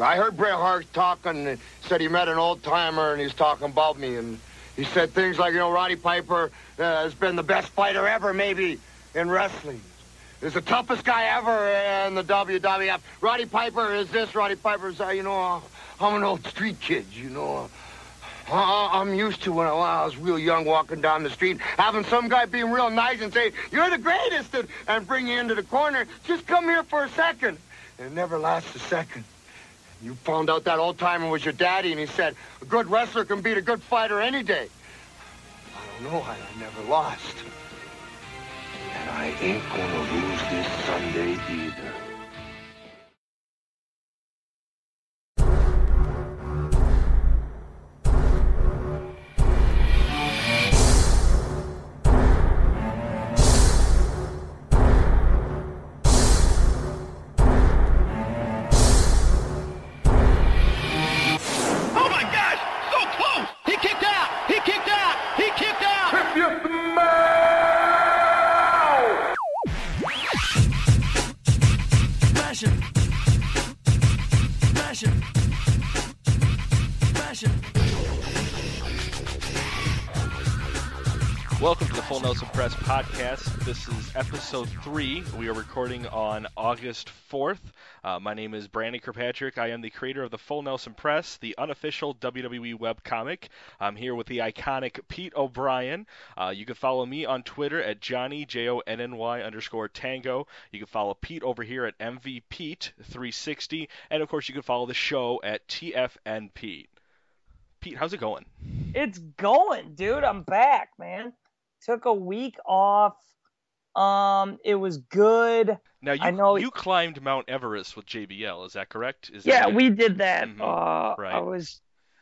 I heard Bret Hart talking and said he met an old timer and he's talking about me and he said things like, you know, Roddy Piper uh, has been the best fighter ever, maybe, in wrestling. He's the toughest guy ever in the WWF. Roddy Piper is this, Roddy Piper is you know, I'm an old street kid, you know. Uh, I'm used to when I, I was real young walking down the street, having some guy being real nice and say, you're the greatest, and, bring you into the corner. Just come here for a second. It never lasts a second. You found out that old timer was your daddy, and he said, a good wrestler can beat a good fighter any day. I don't know, I, I never lost. And I ain't gonna lose this Sunday either. Nelson Press podcast. This is episode three. We are recording on August 4th. Uh, my name is Brandon Kirkpatrick. I am the creator of the Full Nelson Press, the unofficial WWE webcomic. I'm here with the iconic Pete O'Brien. Uh, you can follow me on Twitter at Johnny, J O N N Y underscore tango. You can follow Pete over here at MVPete360. And of course, you can follow the show at TFN Pete. Pete, how's it going? It's going, dude. I'm back, man. Took a week off. Um, it was good. Now you I know- you climbed Mount Everest with JBL, is that correct? Is Yeah, that we did that. Mhm, Uh, right. I was,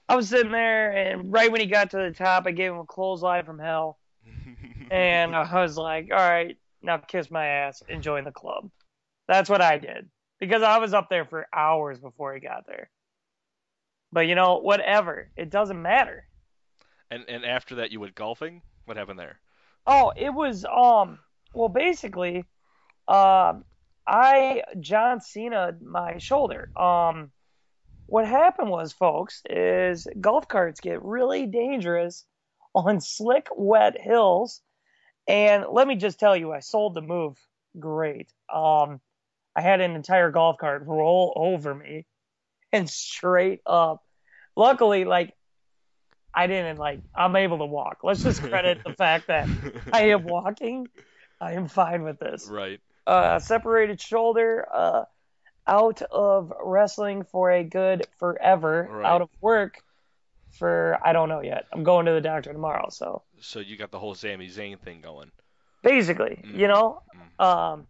I was sitting there, and right when he got to the top, I gave him a clothesline from hell, and I was like, "All right, now kiss my ass and join the club." That's what I did because I was up there for hours before he got there. But you know, whatever. It doesn't matter. and and after that you went golfing. What happened there? Oh, it was um well basically um I John Cena my shoulder. Um what happened was folks is golf carts get really dangerous on slick wet hills and let me just tell you I sold the move great. Um I had an entire golf cart roll over me and straight up. Luckily like I didn't like I'm able to walk. Let's just credit the fact that I am walking. I am fine with this. right. Uh, separated shoulder, uh, out of wrestling for a good forever, Right. out of work for I don't know yet. I'm going to the doctor tomorrow, so So you got the whole Sami Zayn thing going. basically, Mm. you know, Mm. um,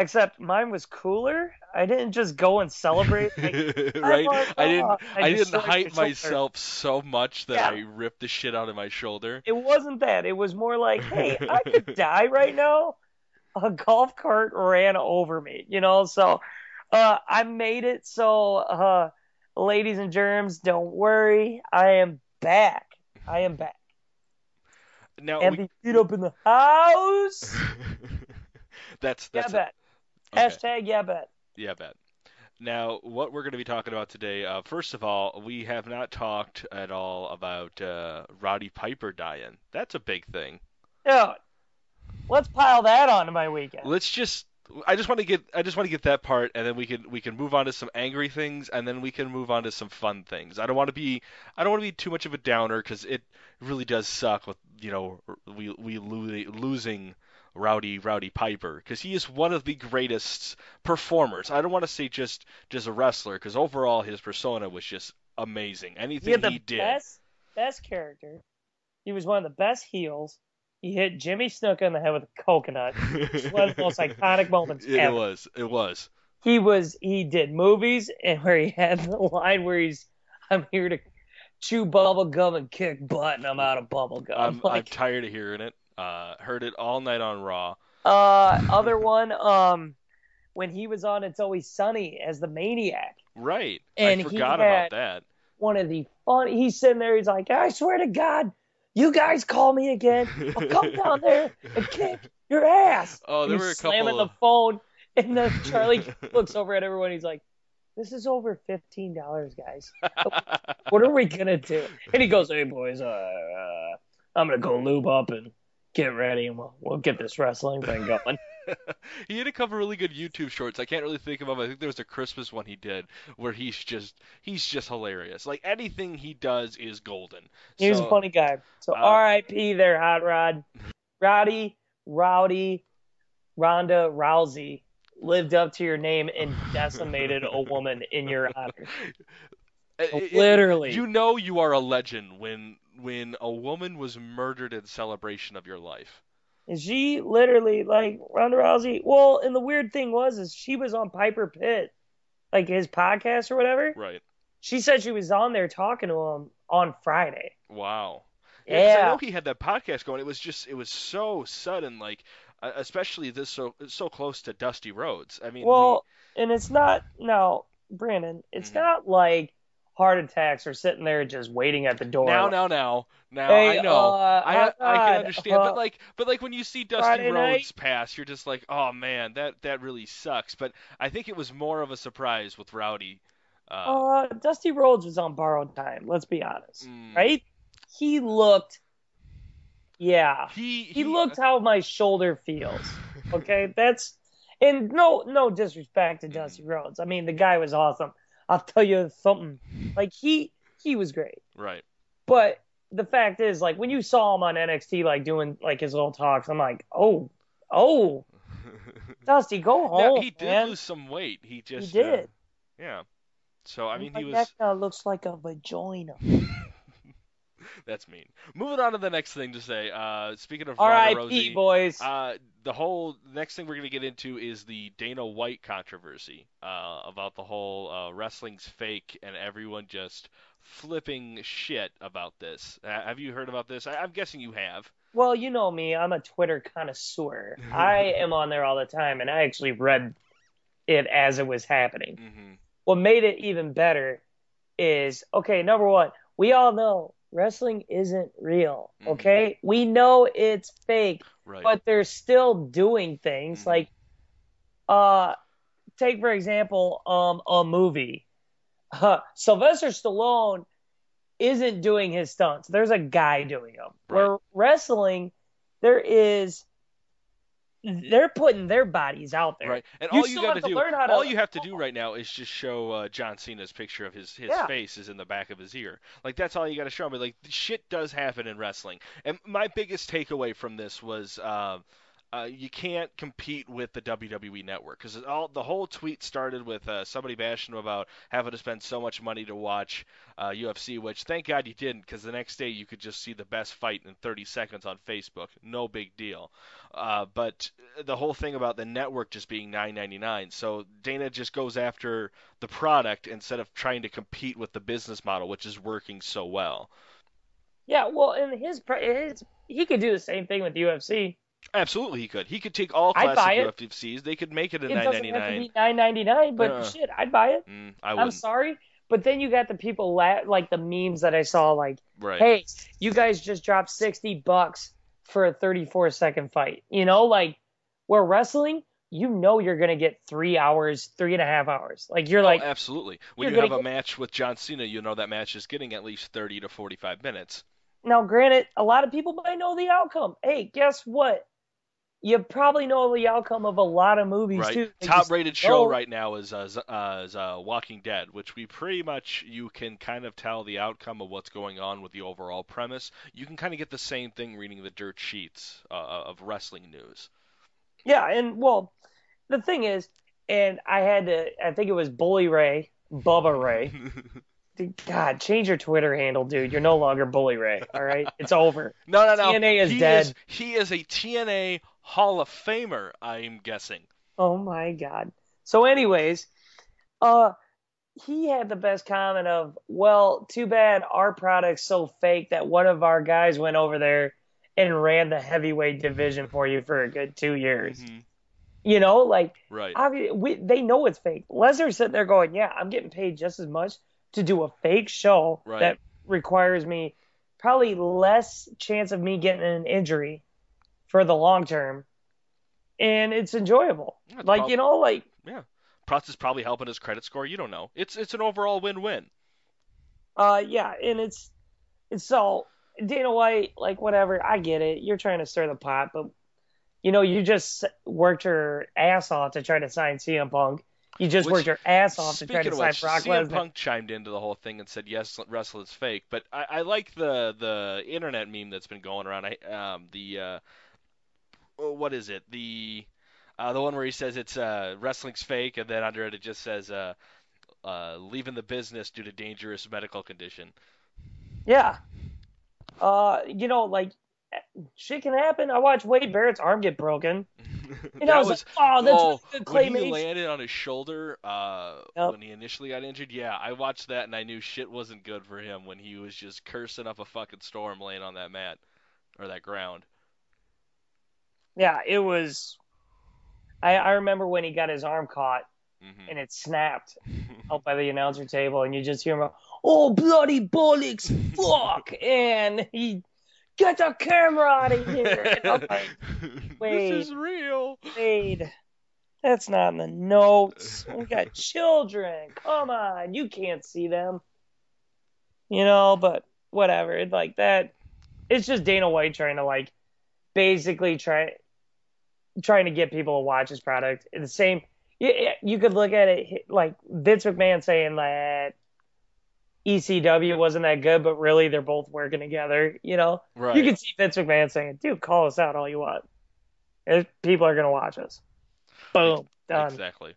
except mine was cooler. I didn't just go and celebrate. Like, right? walked I didn't. I I didn't hype myself so much that Yeah. I ripped the shit out of my shoulder. it wasn't that. It was more like, hey, I could die right now. A golf cart ran over me, you know. So uh, I made it. So, uh, ladies and germs, don't worry. I am back. I am back. Now And we... the feet up in the house. that's Yeah, that's bet. Okay. Hashtag yeah, bet. Yeah, bet. Now, what we're going to be talking about today, uh, first of all, we have not talked at all about uh, Roddy Piper dying. That's a big thing. Dude, let's pile that onto my weekend. let's just I just want to get I just want to get that part and then we can we can move on to some angry things and then we can move on to some fun things. I don't want to be I don't want to be too much of a downer cuz it really does suck with you know we we lo- losing Rowdy Roddy Piper cuz he is one of the greatest performers. I don't want to say just just a wrestler cuz overall his persona was just amazing. He Anything had the he did. best, best character. He was one of the best heels. He hit Jimmy Snuka in the head with a coconut. It's one of the most iconic moments it, ever. was it was. He was he did movies and where he had the line where he's I'm here to chew bubble gum and kick butt and I'm out of bubble gum. I'm, I'm tired of hearing it. Uh, heard it all night on Raw. uh other one, um when he was on It's Always Sunny as the maniac. Right. And I he forgot about that. One of the fun he's sitting there, he's like, I swear to God, you guys call me again. I'll come down there and kick your ass. Oh, there were a slamming couple the phone, and then Charlie looks over at everyone. He's like, This is over fifteen dollars, guys. what are we gonna do? And he goes, "Hey boys, uh, uh, I'm gonna go lube up and get ready, and we'll we'll get this wrestling thing going." he had a couple really good YouTube shorts. I can't really think of them. I think there was a Christmas one he did where he's just he's just hilarious. Like anything he does is golden. He was So, a funny guy. So uh, R.I.P. there, Hot Rod, Rowdy, Rowdy, Ronda Rousey lived up to your name and decimated a woman in your honor. It- it- Literally. you know you are a legend when when a woman was murdered in celebration of your life. And she literally like Ronda Rousey. Well, and the weird thing was is she was on Piper Pit, like his podcast or whatever. Right. She said she was on there talking to him on Friday. Wow. Yeah, 'cause I know he had that podcast going. It was just it was so sudden, like uh, especially this so so close to Dusty Rhodes. I mean, Well, and it's not now, Brandon. It's Mhm. not like heart attacks are sitting there just waiting at the door. now, now, now, now. Hey, I know, uh, I I can Rod, understand, but uh, like, but like when you see Dusty Friday Rhodes night? pass, you're just like, oh man, that that really sucks. But I think it was more of a surprise with Rowdy. Uh, Uh, Dusty Rhodes was on borrowed time. Let's be honest, mm, right? He looked, yeah, He he looked how my shoulder feels. Okay, that's and no, no disrespect to Mm-hmm. Dusty Rhodes. I mean, the guy was awesome. I'll tell you something. Like he, he was great. right. But the fact is, like when you saw him on NXT, like doing like his little talks, I'm like, oh, oh, Dusty, go home, now, he did man. lose some weight. He just he did. uh, yeah. So I mean, My he was. now looks like a vagina. That's mean. Moving on to the next thing to say. Uh, speaking of R.I.P. Boys. uh, the whole next thing we're going to get into is the Dana White controversy uh, about the whole uh, wrestling's fake and everyone just flipping shit about this. Uh, have you heard about this? I- I'm guessing you have. Well, you know me, I'm a Twitter connoisseur. I am on there all the time, and I actually read it as it was happening. hmm What made it even better is okay, number one, we all know wrestling isn't real, Mhm. okay? We know it's fake, Right. but they're still doing things Mhm. like uh take for example um a movie uh, sylvester stallone isn't doing his stunts there's a guy doing them where wrestling there is they're putting their bodies out there Right, and You all you got have to do, how to- all you have to do right now is just show uh, John Cena's picture of his his Yeah. face is in the back of his ear. Like that's all you got to show me. Like shit does happen in wrestling, and my biggest takeaway from this was. Uh, uh, you can't compete with the WWE network because all the whole tweet started with uh, somebody bashing him about having to spend so much money to watch uh, UFC, which thank God you didn't because the next day you could just see the best fight in 30 seconds on Facebook. No big deal. Uh, but the whole thing about the network just being 9.99, so Dana just goes after the product instead of trying to compete with the business model, which is working so well. yeah well in his, his he could do the same thing with ufc Absolutely, he could. He could take all I'd classic. UFCs. They could make it a it doesn't have to 9.99. be 9.99 but Uh. shit i'd buy it Mm, I i'm sorry but then you got the people la- like the memes that i saw like Right. hey, you guys just dropped 60 bucks for a 34 second fight. You know, like where wrestling, you know you're going to get three hours, three and a half hours. Like you're like, oh, absolutely. When you're have a get- match with John Cena, you know that match is getting at least 30 to 45 minutes. now granted, a lot of people might know the outcome. Hey, guess what? You probably know the outcome of a lot of movies Right. too. Top rated show know. right now is uh, Z- uh, is uh, Walking Dead, which we pretty much you can kind of tell the outcome of what's going on with the overall premise. You can kind of get the same thing reading the dirt sheets uh, of wrestling news. Yeah, and well, the thing is, and I had to, I think it was Bully Ray, Bubba Ray. God, change your Twitter handle, dude. You're no longer Bully Ray. All right, it's over. no, no, no. TNA is he dead. Is, he is a TNA Hall of Famer, I'm guessing. Oh my god. So anyways, uh he had the best comment of, "Well, too bad our product's so fake that one of our guys went over there and ran the heavyweight division for you for a good 2 years." Mhm. You know, like Right. obvi- we, they know it's fake. Lesnar's sitting there going, "Yeah, I'm getting paid just as much to do a fake show Right. that requires me probably less chance of me getting an injury for the long term." And it's enjoyable. That's Like, prob- you know, like yeah, Plus, is probably helping his credit score. You don't know. It's it's an overall win-win. Uh, yeah, and it's it's so Dana White, like whatever. I get it. You're trying to stir the pot, but you know, you just worked your ass off to try to sign CM Punk. You just Which- worked your ass off to try to sign which, Brock CM Lesnar. Punk chimed into the whole thing and said, "Yes, wrestling's fake." But I, I like the the internet meme that's been going around. I um the uh, what is it? The uh, the one where he says it's uh wrestling's fake, and then under it it just says uh, uh leaving the business due to dangerous medical condition. Yeah. Uh, you know, like shit can happen. I watched Wade Barrett's arm get broken. And that I was, was like, oh, that's oh, good when he landed on his shoulder uh, Yep. when he initially got injured. Yeah, I watched that and I knew shit wasn't good for him when he was just cursing up a fucking storm laying on that mat or that ground. Yeah, it was. I, I remember when he got his arm caught hmm and it snapped out by the announcer table, and you just hear him, go, "Oh bloody bollocks, fuck!" and he get the camera out of here. Like, wait. this is real. Wade, that's not in the notes. We got children. Come on, you can't see them. You know, but whatever. It's like that. It's just Dana White trying to like basically try trying to get people to watch his product. The same. You, you could look at it like Vince McMahon saying that ECW wasn't that good, but really they're both working together. You know, Right. you can see Vince McMahon saying, "Dude, call us out all you want. If people are gonna watch us." Boom, done. Exactly.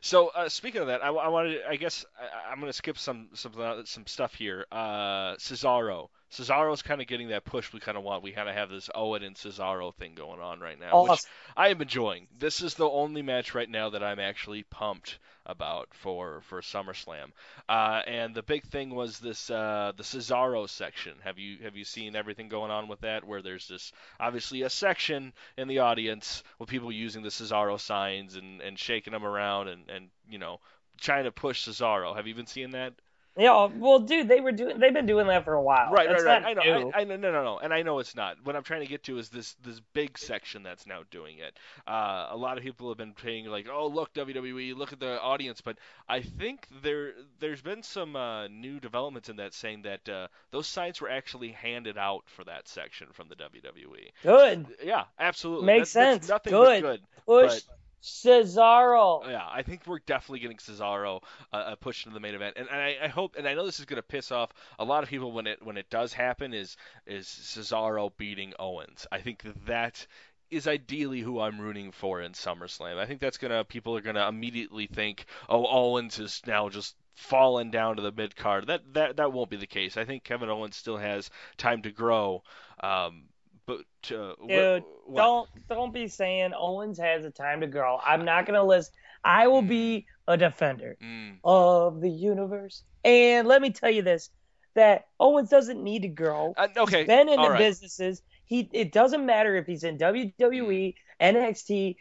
So uh, speaking of that, I, I wanted. I guess I, I'm going to skip some some uh, some stuff here. Uh, Cesaro. Cesaro's kind of getting that push we kind of want. We kind of have this Owen and Cesaro thing going on right now, which I am enjoying. This is the only match right now that I'm actually pumped about for for SummerSlam. Uh, and the big thing was this uh, the Cesaro section. Have you have you seen everything going on with that? Where there's this obviously a section in the audience with people using the Cesaro signs and, and shaking them around and, and you know trying to push Cesaro. Have you been seeing that? Yeah, well, dude, they were doing. They've been doing that for a while. Right, That's right, right. not I know. I, I know. No, no, no. And I know it's not. What I'm trying to get to is this this big section that's now doing it. Uh, a lot of people have been saying like, "Oh, look, WWE, look at the audience," but I think there there's been some uh, new developments in that saying that uh, those signs were actually handed out for that section from the WWE. Good. Yeah, absolutely. Makes sense. nothing Good. but good. Push Cesaro. Yeah, I think we're definitely getting Cesaro uh, uh, pushed into the main event, and, and I, I hope, and I know this is going to piss off a lot of people when it when it does happen. Is is Cesaro beating Owens? I think that that is ideally who I'm rooting for in SummerSlam. I think that's gonna people are gonna immediately think, oh, Owens is now just fallen down to the mid card. That that that won't be the case. I think Kevin Owens still has time to grow. Um, but uh, Dude, what? don't don't be saying Owens has a time to grow. I'm not gonna listen. I will be a defender Mm, of the universe. And let me tell you this: that Owens doesn't need to grow. uh, okay, He's been in all the right. businesses. He it doesn't matter if he's in WWE, NXT,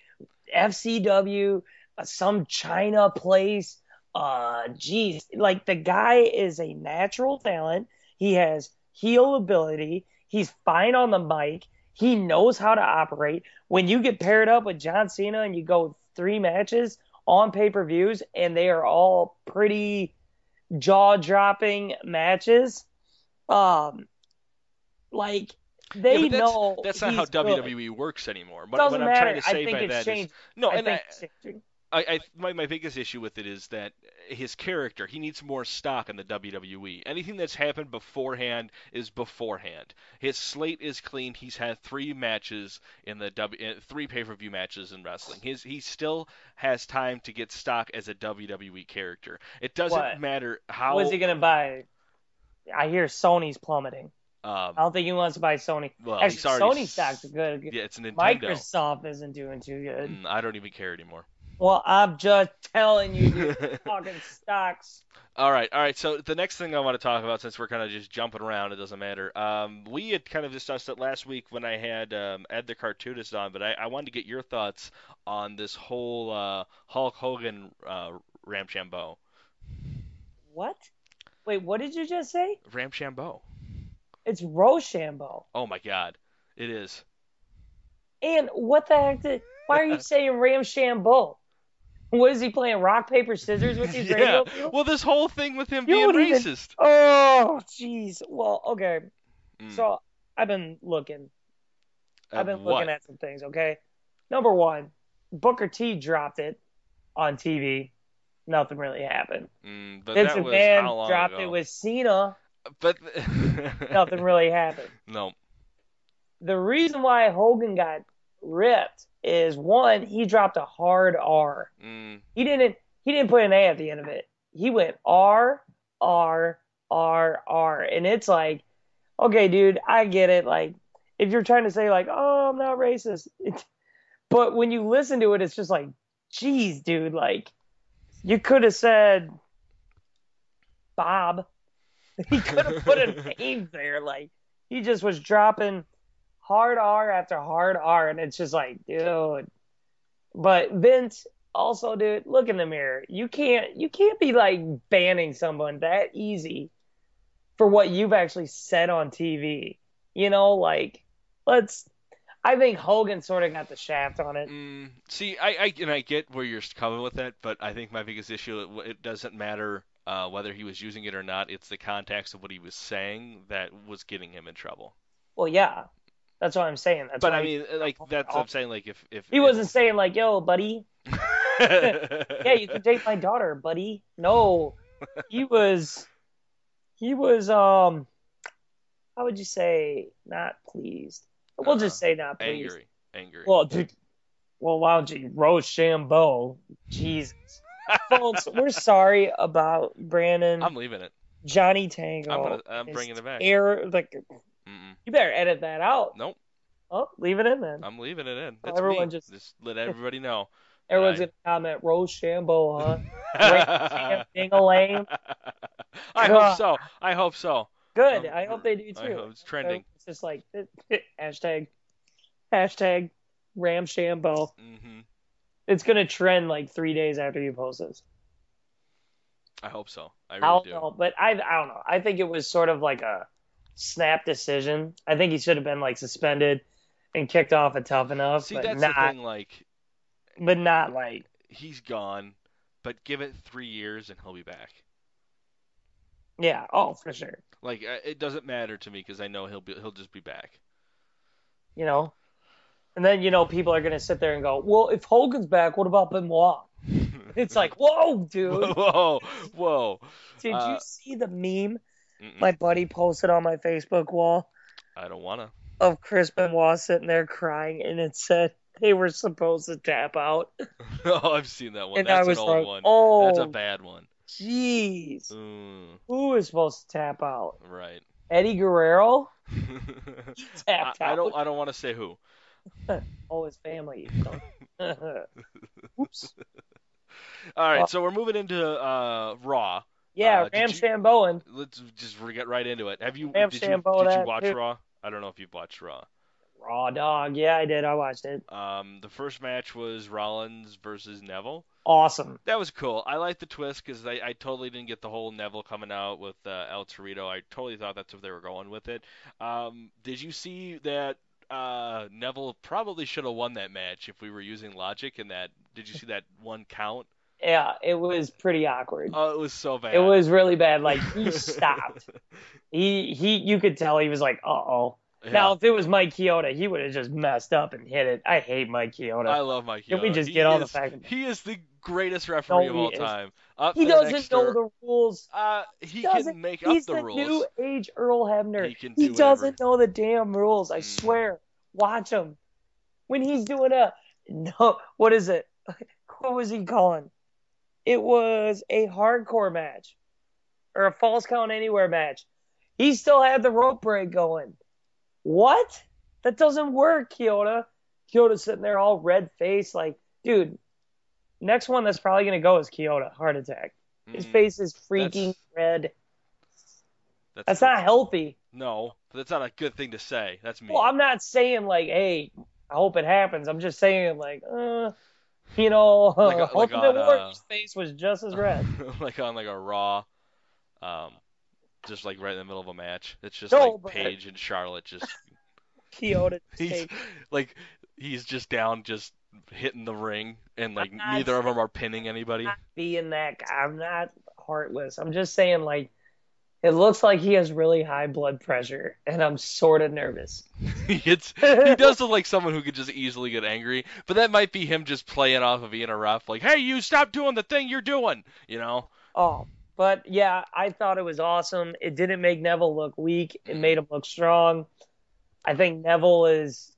FCW, uh, some China place. Uh, geez, like the guy is a natural talent. He has heel ability. He's fine on the mic. He knows how to operate. When you get paired up with John Cena and you go three matches on pay per views and they are all pretty jaw dropping matches, um, like they Yeah, that's, know that's not how good. WWE works anymore. But Doesn't what I'm matter. trying to say by that is no, I and I. I, I my my biggest issue with it is that his character he needs more stock in the WWE. Anything that's happened beforehand is beforehand. His slate is clean. He's had three matches in the W, uh, three pay-per-view matches in wrestling. His he still has time to get stock as a WWE character. It doesn't What? matter how. What's he gonna buy? I hear Sony's plummeting. um, I don't think he wants to buy Sony. well, Actually, he's already Sony stocks are good. Yeah, it's a Nintendo. Microsoft isn't doing too good. Mm, I don't even care anymore. Well, I'm just telling you, dude, talking stocks. All right, all right. So the next thing I want to talk about, since we're kind of just jumping around, it doesn't matter. Um, we had kind of discussed it last week when I had um, Ed the cartoonist on, but I, I wanted to get your thoughts on this whole uh, Hulk Hogan uh, Ramshambo. What? Wait, what did you just say? Ramshambo. It's Rochambeau. Oh my God, it is. And what the heck did? Why are you saying Ramshambo? What is he playing? Rock paper scissors with these yeah. Well, this whole thing with him You being don't even- racist. Oh, jeez. Well, okay. Mm. So I've been looking. I've been what? looking at some things. Okay. Number one, Booker T dropped it on TV. Nothing really happened. Mm, but Vince that was McMahon how long dropped ago? it with Cena. But Nothing really happened. No. The reason why Hogan got ripped is one, he dropped a hard R. Mm, He didn't. He didn't put an A at the end of it. He went R R R R, and it's like, okay, dude, I get it. Like, if you're trying to say like, oh, I'm not racist, but when you listen to it, it's just like, geez, dude, like, you could have said Bob. He could have put a name there. Like, he just was dropping hard R after hard R, and it's just like, dude. But Vince, also, dude, look in the mirror. You can't you can't be like banning someone that easy for what you've actually said on TV. You know, like let's. I think Hogan sort of got the shaft on it. mm, see, I, I and I get where you're coming with that, but I think my biggest issue it, it doesn't matter uh, whether he was using it or not. It's the context of what he was saying that was getting him in trouble. Well, yeah, that's what I'm saying. That's but I mean, like that's what I'm saying. Like if if he wasn't saying like, "Yo, buddy, yeah, you can date my daughter, buddy." No, he was, he was, um, how would you say, not pleased? We'll just say not pleased. angry, angry. Well, dude, well, wow, gee, Rochambeau, Jesus, folks, we're sorry about Brandon, I'm leaving it. Johnny Tango. I'm gonna, I'm bringing it back. Air, like, Mm-mm. you better edit that out. Nope, Oh, leave it in then. I'm leaving it in. That's everyone me. just- just let everybody know. Everyone's right. gonna comment Rochambeau, huh? Ram Ding-a-lang. I hope so. I hope so. Good. Um, I hope they do I too. hope it's trending. It's just like hashtag hashtag Ramshambo. hmm It's gonna trend like three days after you post this. I hope so. I I really don't do. know, but I I don't know. I think it was sort of like a snap decision. I think he should have been like suspended and kicked off at tough enough, See, but that's not the thing. Like but not like he's gone, but give it three years and he'll be back. yeah. Oh, for sure. Like uh, it doesn't matter to me because I know he'll be he'll just be back. You know. And then you know people are gonna sit there and go, well, if Hogan's back, what about Benoit? It's like, whoa, dude. whoa, whoa. Did Uh, you see the meme Mm-mm. my buddy posted on my Facebook wall I don't wanna. of Chris Benoit sitting there crying, and it said they were supposed to tap out, oh, I've seen that one. and That's I was an old like, one. oh, That's a bad one. jeez, Mm, who is supposed to tap out? right. Eddie Guerrero I, tapped I out. don't. I don't want to say who. Oh, his family. Oops. All right, Well- so we're moving into uh, Raw. Yeah, Uh, Ram you- Shamboan. Let's just get right into it. Have you? Ram did you, Shambo did you watch too. Raw? I don't know if you've watched Raw. Raw dog. Yeah, I did. I watched it. Um, the first match was Rollins versus Neville. Awesome. That was cool. I like the twist because I, I totally didn't get the whole Neville coming out with uh, El Torito. I totally thought that's what they were going with it. Um, did you see that uh, Neville probably should have won that match if we were using logic in that? Did you see that one count? Yeah, it was pretty awkward. Oh, it was so bad. It was really bad. Like he stopped. he he. You could tell he was like, uh oh. Yeah. Now, if it was Mike Chioda, he would have just messed up and hit it. I hate Mike Chioda. I love Mike. Can we just He get on the is- fact He is the greatest referee No, of all is. time. Up he doesn't know the rules. Uh, he doesn't. can make up the, the rules. new age Earl Hebner. He can He do doesn't know the damn rules. I Mm. swear. Watch him. When he's doing a no, what is it? What was he calling? It was a hardcore match or a false count anywhere match. He still had the rope break going. What? That doesn't work, Chioda. Chioda's sitting there all red faced, like, dude. Next one that's probably gonna go is Chioda. Heart attack. His Mm, face is freaking red. That's not healthy. No, that's not a good thing to say. That's me. Well, I'm not saying like, hey, I hope it happens. I'm just saying like, uh, you know, Like a- like Ultimate on, uh, face was just as red. like on like a Raw, um, just like right in the middle of a match. It's just No, like but- Paige and Charlotte just Chioda he's like he's just down, just hitting the ring, and like I'm not neither of them are pinning anybody. not being that guy. I'm not heartless. I'm just saying, like, it looks like he has really high blood pressure, and I'm sort of nervous. it's he does look like someone who could just easily get angry, but that might be him just playing off of being a ref, like, "Hey, you stop doing the thing you're doing," you know. Oh, but yeah, I thought it was awesome. It didn't make Neville look weak. It mm-hmm. made him look strong. I think Neville is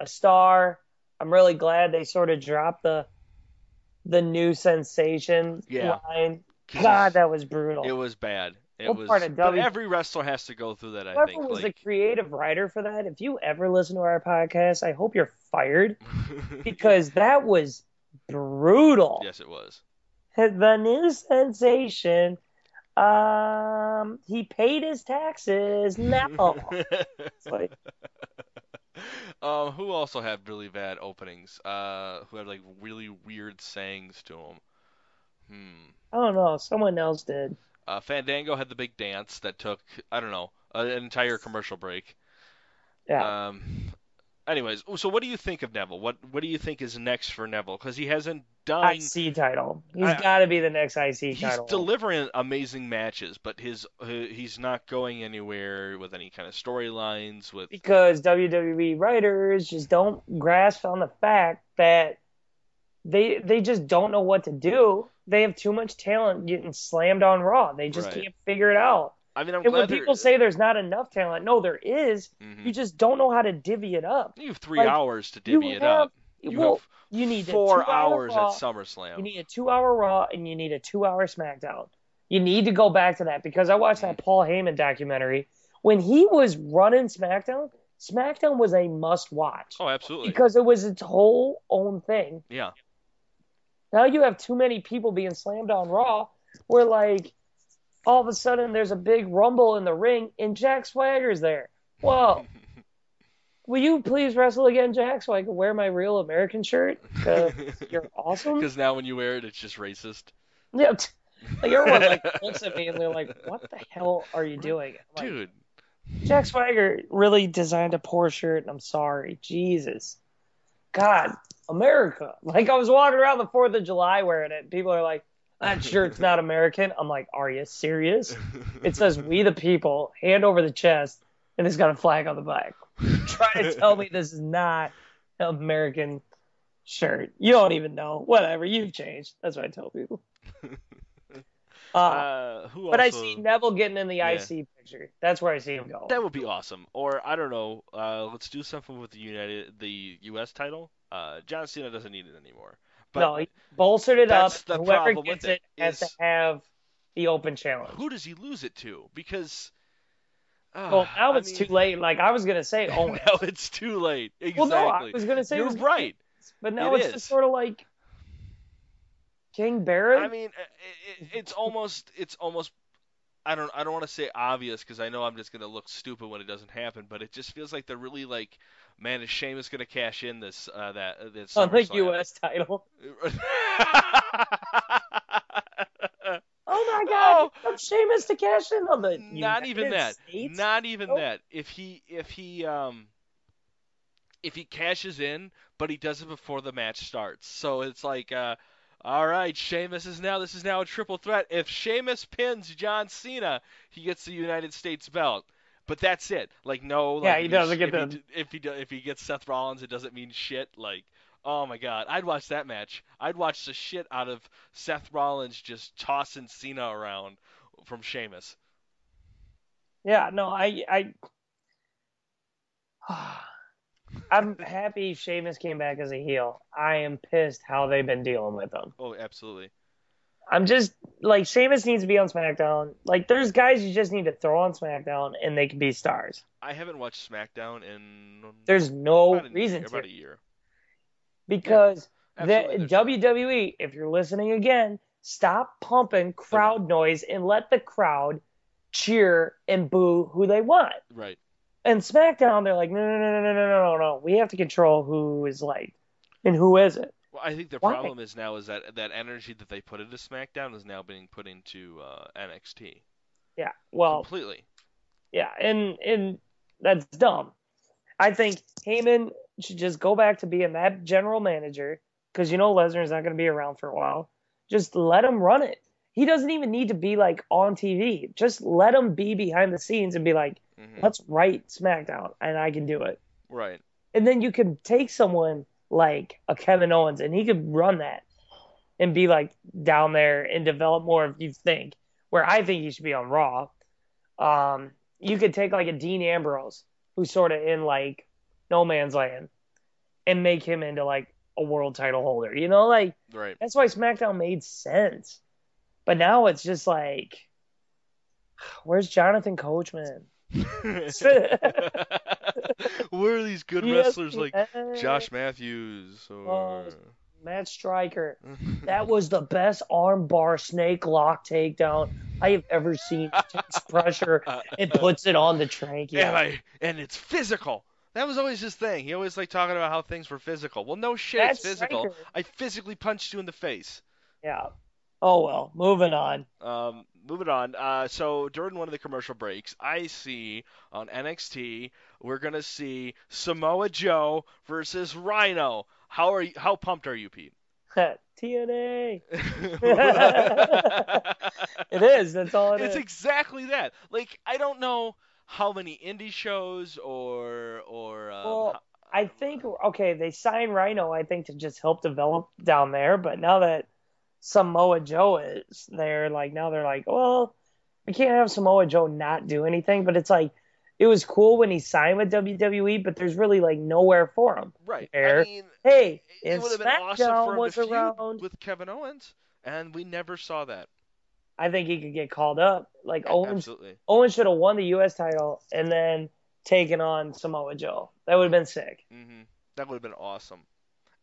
a star. I'm really glad they sort of dropped the the new sensation Yeah. line. God, that was brutal. it was bad. It What was. part of W- every wrestler has to go through that. I Whoever think. was like, the creative writer for that, if you ever listen to our podcast, I hope you're fired because that was brutal. yes, it was. The new sensation. Um, he paid his taxes. No. Like, um, who also had really bad openings? Uh, who had like really weird sayings to them? Hmm. I don't know. Someone else did. Uh, Fandango had the big dance that took I don't know an entire commercial break. Yeah. Um. Anyways, so what do you think of Neville? What What do you think is next for Neville? Because he hasn't done. IC title. He's got to be the next IC He's title. delivering amazing matches, but his uh, he's not going anywhere with any kind of storylines. With because WWE writers just don't grasp on the fact that they they just don't know what to do. They have too much talent getting slammed on Raw. They just Right. can't figure it out. I mean, I'm And when people say there's not enough talent, no, there is. Mhm. You just don't know how to divvy it up. You have three like, hours to divvy it have- up. You well, have you need four hours Raw, at SummerSlam. You need a two-hour Raw and you need a two-hour SmackDown. You need to go back to that because I watched that Paul Heyman documentary. When he was running SmackDown, SmackDown was a must-watch oh, absolutely. because it was its whole own thing. yeah. Now you have too many people being slammed on Raw, where like all of a sudden there's a big rumble in the ring and Jack Swagger's there. Whoa. Will you please wrestle again, Jack, so I can wear my real American shirt? 'Cause you're awesome. Because now when you wear it, it's just racist. Yeah, t- like everyone like looks at me and they're like, "What the hell are you doing?" Like, Dude, Jack Swagger really designed a poor shirt, and I'm sorry, Jesus, God, America. Like I was walking around the Fourth of July wearing it, people are like, "That shirt's not American." I'm like, "Are you serious?" It says "We the People," hand over the chest, and it's got a flag on the back. Try to tell me this is not an American shirt. You don't even know. Whatever, you've changed. That's what I tell people. Uh, uh, who but I see Neville getting in the Yeah. IC picture. That's where I see him going. That would be awesome. Or I don't know. Uh, let's do something with the United, the U.S. title. Uh, John Cena doesn't need it anymore. But no, he bolstered it up. the Whoever problem gets with it, it has is- to have the open challenge. who does he lose it to? Because uh, Well, now I it's mean- too late. Like I was gonna say, oh, now it's too late. Exactly. well, no, I was gonna say You're right. but now It it's is. just sort of like King Barrett. I mean, it, it's almost it's almost I don't I don't want to say obvious because I know I'm just gonna look stupid when it doesn't happen, but it just feels like they're really like, man, is Sheamus gonna cash in this uh, that uh, this on the? U.S. title. Oh my God! Oh. Sheamus to cash in on the not even that. States? Not even Oh. that. If he if he um if he cashes in, but he does it before the match starts. So it's like uh all right, Sheamus is now this is now a triple threat. If Sheamus pins John Cena, he gets the United States belt. But that's it. Like no, like Yeah, he doesn't get if he the- if he do- if he gets Seth Rollins, it doesn't mean shit. Like oh my god, I'd watch that match. I'd watch the shit out of Seth Rollins just tossing Cena around from Sheamus. Yeah, no, I, I, I'm happy Sheamus came back as a heel. I am pissed how they've been dealing with him. Oh, absolutely. I'm just like Sheamus needs to be on SmackDown. Like, there's guys you just need to throw on SmackDown and they can be stars. I haven't watched SmackDown in There's no about reason year, to about a year. because Absolutely, the WWE, if you're listening again, stop pumping crowd noise and let the crowd cheer and boo who they want. Right. And SmackDown, they're like, no, no, no, no, no, no, no, no. We have to control who is like and who isn't. Well, I think the Why? problem is now is that that energy that they put into SmackDown is now being put into uh, NXT Yeah. Well, completely. yeah, and and that's dumb. I think Heyman should just go back to being that general manager because you know Lesnar's not going to be around for a while. Just let him run it. He doesn't even need to be like on TV. Just let him be behind the scenes and be like, Mhm. let's write SmackDown and I can do it. Right. And then you could take someone like a Kevin Owens and he could run that and be like down there and develop more if you think where I think he should be on Raw. Um, you could take like a Dean Ambrose who's sort of in like no man's land and make him into like a world title holder. You know, like Right. that's why SmackDown made sense. But now it's just like, where's Jonathan Coachman? Where are these good wrestlers like. Josh Matthews or oh, Matt Striker. That was the best armbar snake lock takedown I have ever seen. He takes pressure and puts it on the trachea. and I and it's physical. That was always his thing. He always liked talking about how things were physical. Well, no shit, it's physical. Striker. I physically punched you in the face. Yeah. Oh well. Moving on. Um, moving on. Uh, so during one of the commercial breaks, I see on NXT we're gonna see Samoa Joe versus Rhino. How are you? How pumped are you, Pete? TNA. It is. That's all it it's is. exactly that. Like I don't know how many indie shows or or um, Well, I think okay, they signed Rhino. I think to just help develop down there. But now that Samoa Joe is there, like now they're like, well, we can't have Samoa Joe not do anything. But it's like it was cool when he signed with WWE, but there's really like nowhere for him. right. Fair. I mean, Hey, it would have been awesome for him was to around, with Kevin Owens, and we never saw that. I think he could get called up. Like Owens, Absolutely. Owens should have won the U.S. title and then taken on Samoa Joe. That would have been sick. Mm-hmm. That would have been awesome.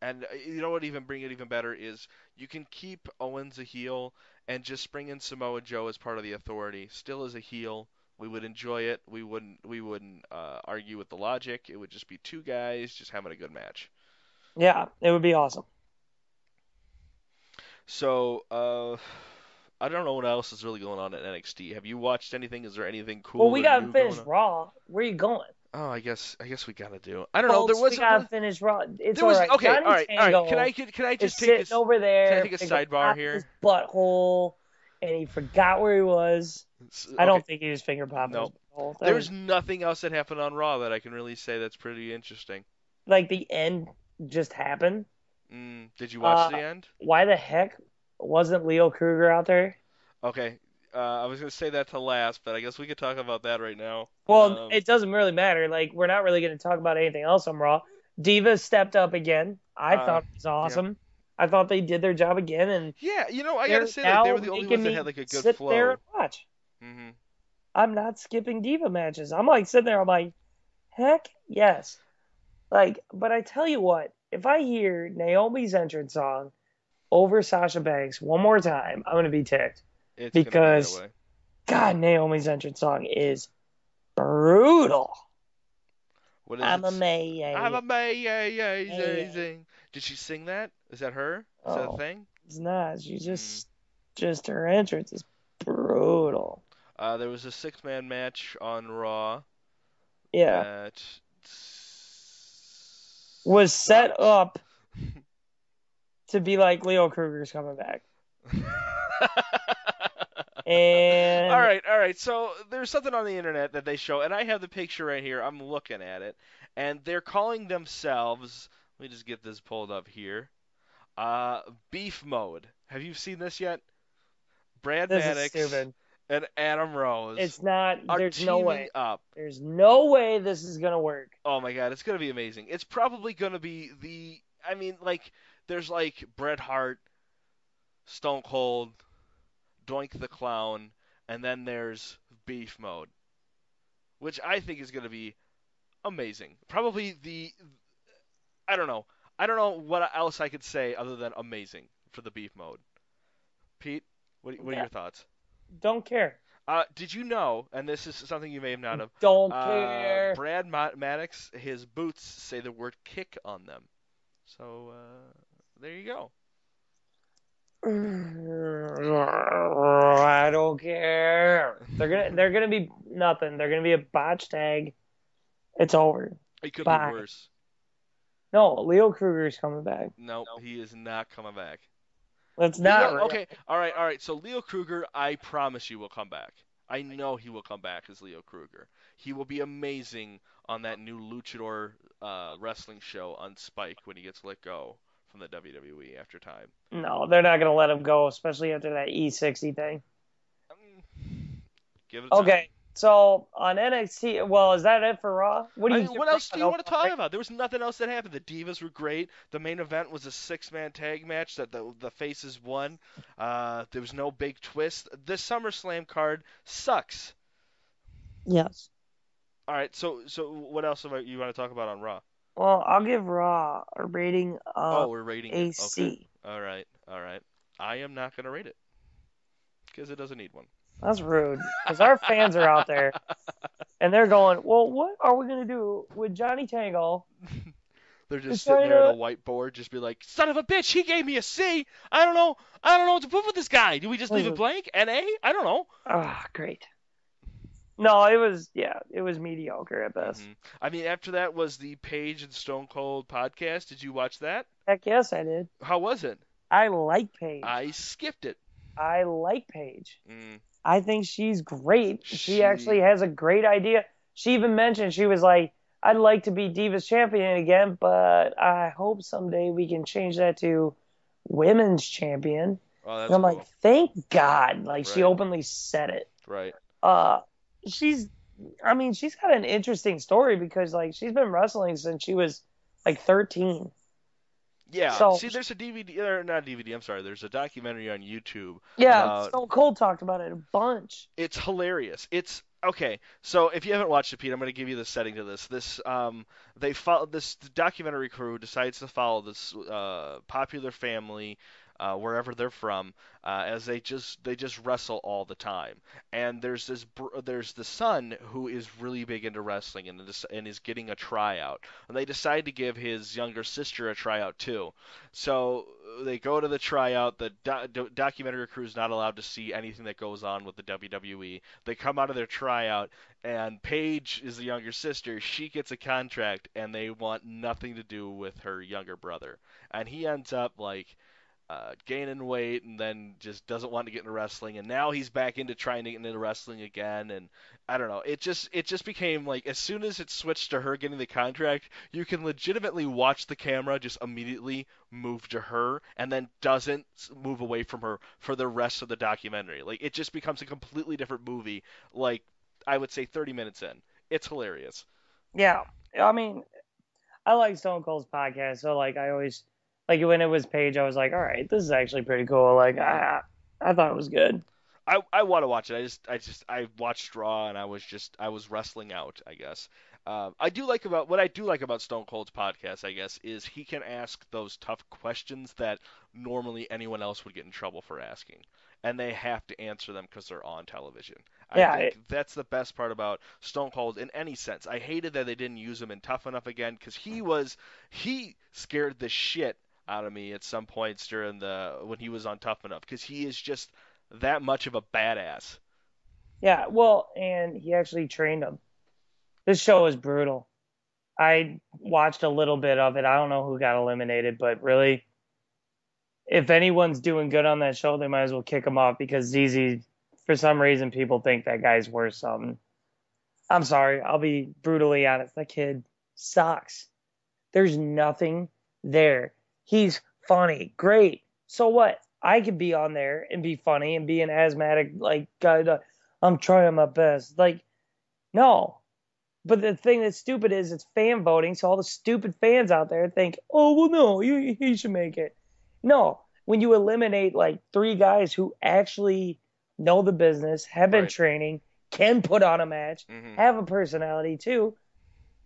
And uh, you know what? Even bring it even better is you can keep Owens a heel and just bring in Samoa Joe as part of the Authority, still as a heel. We would enjoy it. We wouldn't. We wouldn't uh, argue with the logic. It would just be two guys just having a good match. Yeah, it would be awesome. So uh, I don't know what else is really going on at NXT. Have you watched anything? Is there anything cool? well, we gotta finish? Raw. Where are you going? Oh, I guess I guess we gotta do. I don't know. There Folks, was we gotta finish Raw. It's there was all right. okay. Johnny all right. All right. Can I can, can I just take this? over there? can I take a sidebar here? His butthole, and he forgot where he was. I don't think he was finger popping. No. his There's was, nothing else that happened on Raw that I can really say that's pretty interesting. like the end just happened. Mm, did you watch Uh, the end? Why the heck wasn't Leo Kruger out there? Okay. Uh, I was gonna say that to last, but I guess we could talk about that right now. Well, Um, it doesn't really matter. Like we're not really going to talk about anything else on Raw. Diva stepped up again. I Uh, thought it was awesome. I thought they did their job again, and yeah, you know, I gotta say that they were the only ones that had like a good sit flow. there and watch. hmm I'm not skipping diva matches. I'm like sitting there. I'm like, heck yes. Like, but I tell you what, if I hear Naomi's entrance song over Sasha Banks one more time, I'm gonna be ticked. It's gonna be Because- God, Naomi's entrance song is brutal. What is I'm it? amazing. I'm amazing. Did she sing that? Is that her? Is that Oh. a thing? It's not. She Mm. just, just her entrance is brutal. Uh, there was a six-man match on Raw Yeah, that was set up to be like Leo Kruger's coming back, and all right, all right. So there's something on the internet that they show, and I have the picture right here. I'm looking at it, and they're calling themselves. Let me just get this pulled up here. Uh, Beef Mode. Have you seen this yet? Brad this Maddox and Adam Rose It's not. There's no way. up. There's no way this is gonna work. Oh my god, it's gonna be amazing. It's probably gonna be the. I mean, like, there's like Bret Hart, Stone Cold, Doink the Clown, and then there's Beef Mode, which I think is gonna be amazing. Probably the. I don't know. I don't know what else I could say other than amazing for the Beef Mode. Pete, what, what are your thoughts? Don't care. Uh, did you know, and this is something you may have not have, Don't uh, care. Brad Ma- Maddox, his boots say the word kick on them. So uh, there you go. I don't care. They're gonna. They're gonna be nothing. They're gonna be a botch tag. It's over. It could Bye. be worse. No, Leo Kruger's coming back. No, he is not coming back. That's not Leo- okay. All right, all right. So Leo Kruger, I promise you, will come back. I know he will come back as Leo Kruger. He will be amazing on that new Luchador uh, wrestling show on Spike when he gets let go from the WWE after time. No, they're not gonna let him go, especially after that E60 thing. Um, give it. Time. Okay, so on NXT, well, is that it for Raw? What do I mean, what else do you want to talk about? There was nothing else that happened. The Divas were great. The main event was a six-man tag match that the the faces won. Uh, there was no big twist. This SummerSlam card sucks. Yes. All right, so so what else about you want to talk about on Raw? Well, I'll give Raw a rating of oh, we're rating AC. it. Okay. All right, all right. I am not gonna rate it because it doesn't need one. That's rude, because our fans are out there, and they're going, "Well, what are we gonna do with Johnny Tango?" They're just sitting there at a whiteboard, just be like, "Son of a bitch, he gave me a C. I don't know. I don't know what to put with this guy. Do we just leave it blank? An A? I don't know." Ah, great. No, it was yeah, it was mediocre at best. Mhm. I mean, after that was the Paige and Stone Cold podcast. Did you watch that? Heck yes, I did. How was it? I like Paige. I skipped it. I like Paige. Mm. I think she's great. She, She- actually has a great idea. She even mentioned she was like, "I'd like to be Divas champion again, but I hope someday we can change that to women's champion." Oh, I'm cool. like, "Thank God!" Like she openly said it. right. Uh, she's, I mean, she's got an interesting story because like she's been wrestling since she was like 13. Yeah. So- See, there's a DVD, or not DVD. I'm sorry. There's a documentary on YouTube. Yeah, Uh, Stone Cold talked about it a bunch. It's hilarious. It's okay. So if you haven't watched it, Pete, I'm going to give you the setting to this. This um, they follow this documentary crew decides to follow this uh, popular family. Uh, wherever they're from, uh, as they just they just wrestle all the time, and there's this there's the son who is really big into wrestling and and is getting a tryout, and they decide to give his younger sister a tryout too. So uh, they go to the tryout. The do- documentary crew is not allowed to see anything that goes on with the WWE. They come out of their tryout, and Paige is the younger sister. She gets a contract, and they want nothing to do with her younger brother. And he ends up like uh, gaining weight, and then just doesn't want to get into wrestling. And now he's back into trying to get into wrestling again. And I don't know. It just it just became like as soon as it switched to her getting the contract, you can legitimately watch the camera just immediately move to her and then doesn't move away from her for the rest of the documentary. Like it just becomes a completely different movie. Like I would say 30 minutes in. It's hilarious. Yeah, I mean, I like Stone Cold's podcast, so like I always like when it was Paige, I was like, all right, this is actually pretty cool. Like I, I thought it was good. I, I want to watch it. I just I just I watched Raw and I was just I was wrestling out. I guess. Um, I do like about what I do like about Stone Cold's podcast. I guess is he can ask those tough questions that normally anyone else would get in trouble for asking, and they have to answer them because they're on television. I Yeah, think that's the best part about Stone Cold in any sense. I hated that they didn't use him in Tough Enough again because he was he scared the shit out of me at some points during the when he was on Tough Enough because he is just that much of a badass. Yeah, well, and he actually trained him. This show is brutal. I watched a little bit of it. I don't know who got eliminated, but really, if anyone's doing good on that show, they might as well kick him off because ZZ, for some reason, people think that guy's worth something. I'm sorry. I'll be brutally honest. That kid sucks. There's nothing there. He's funny, great. So what? I could be on there and be funny and be an asthmatic like guy. to- I'm trying my best. Like, no. But the thing that's stupid is it's fan voting, so all the stupid fans out there think, oh well, no, he, he should make it. No, when you eliminate like three guys who actually know the business, have been Right. training, can put on a match, Mhm. have a personality too.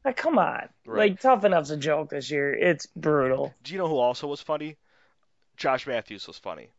Like, come on. Right. Like, Tough Enough's a joke this year. It's brutal. Do you know who also was funny? Josh Matthews was funny.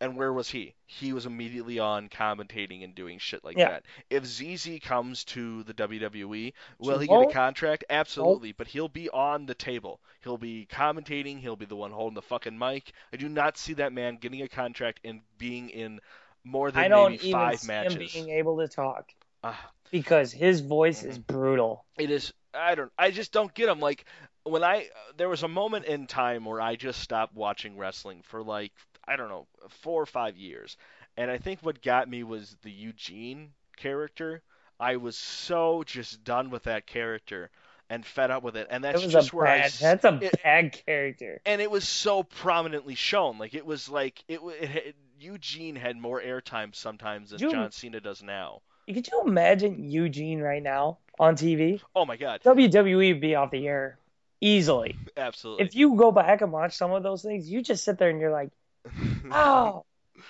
And where was he? He was immediately on commentating and doing shit like Yeah. that. If ZZ comes to the WWE, will He get a contract? Absolutely, but he'll be on the table. He'll be commentating, he'll be the one holding the fucking mic. I do not see that man getting a contract and being in more than I don't maybe even five see matches. him being able to talk Ah, because his voice is Mhm. brutal. it is I don't. I just don't get them. Like when I there was a moment in time where I just stopped watching wrestling for like I don't know four or five years, and I think what got me was the Eugene character. I was so just done with that character and fed up with it, and that's just a where I bad. s- That's a it- bad character. and it was so prominently shown. Like it was like it, wa- it, Eugene had more airtime sometimes than You- John Cena does now. Could you imagine Eugene right now on TV? Oh my god, WWE would be off the air easily. absolutely. If you go back and watch some of those things, you just sit there and you're like, "Oh,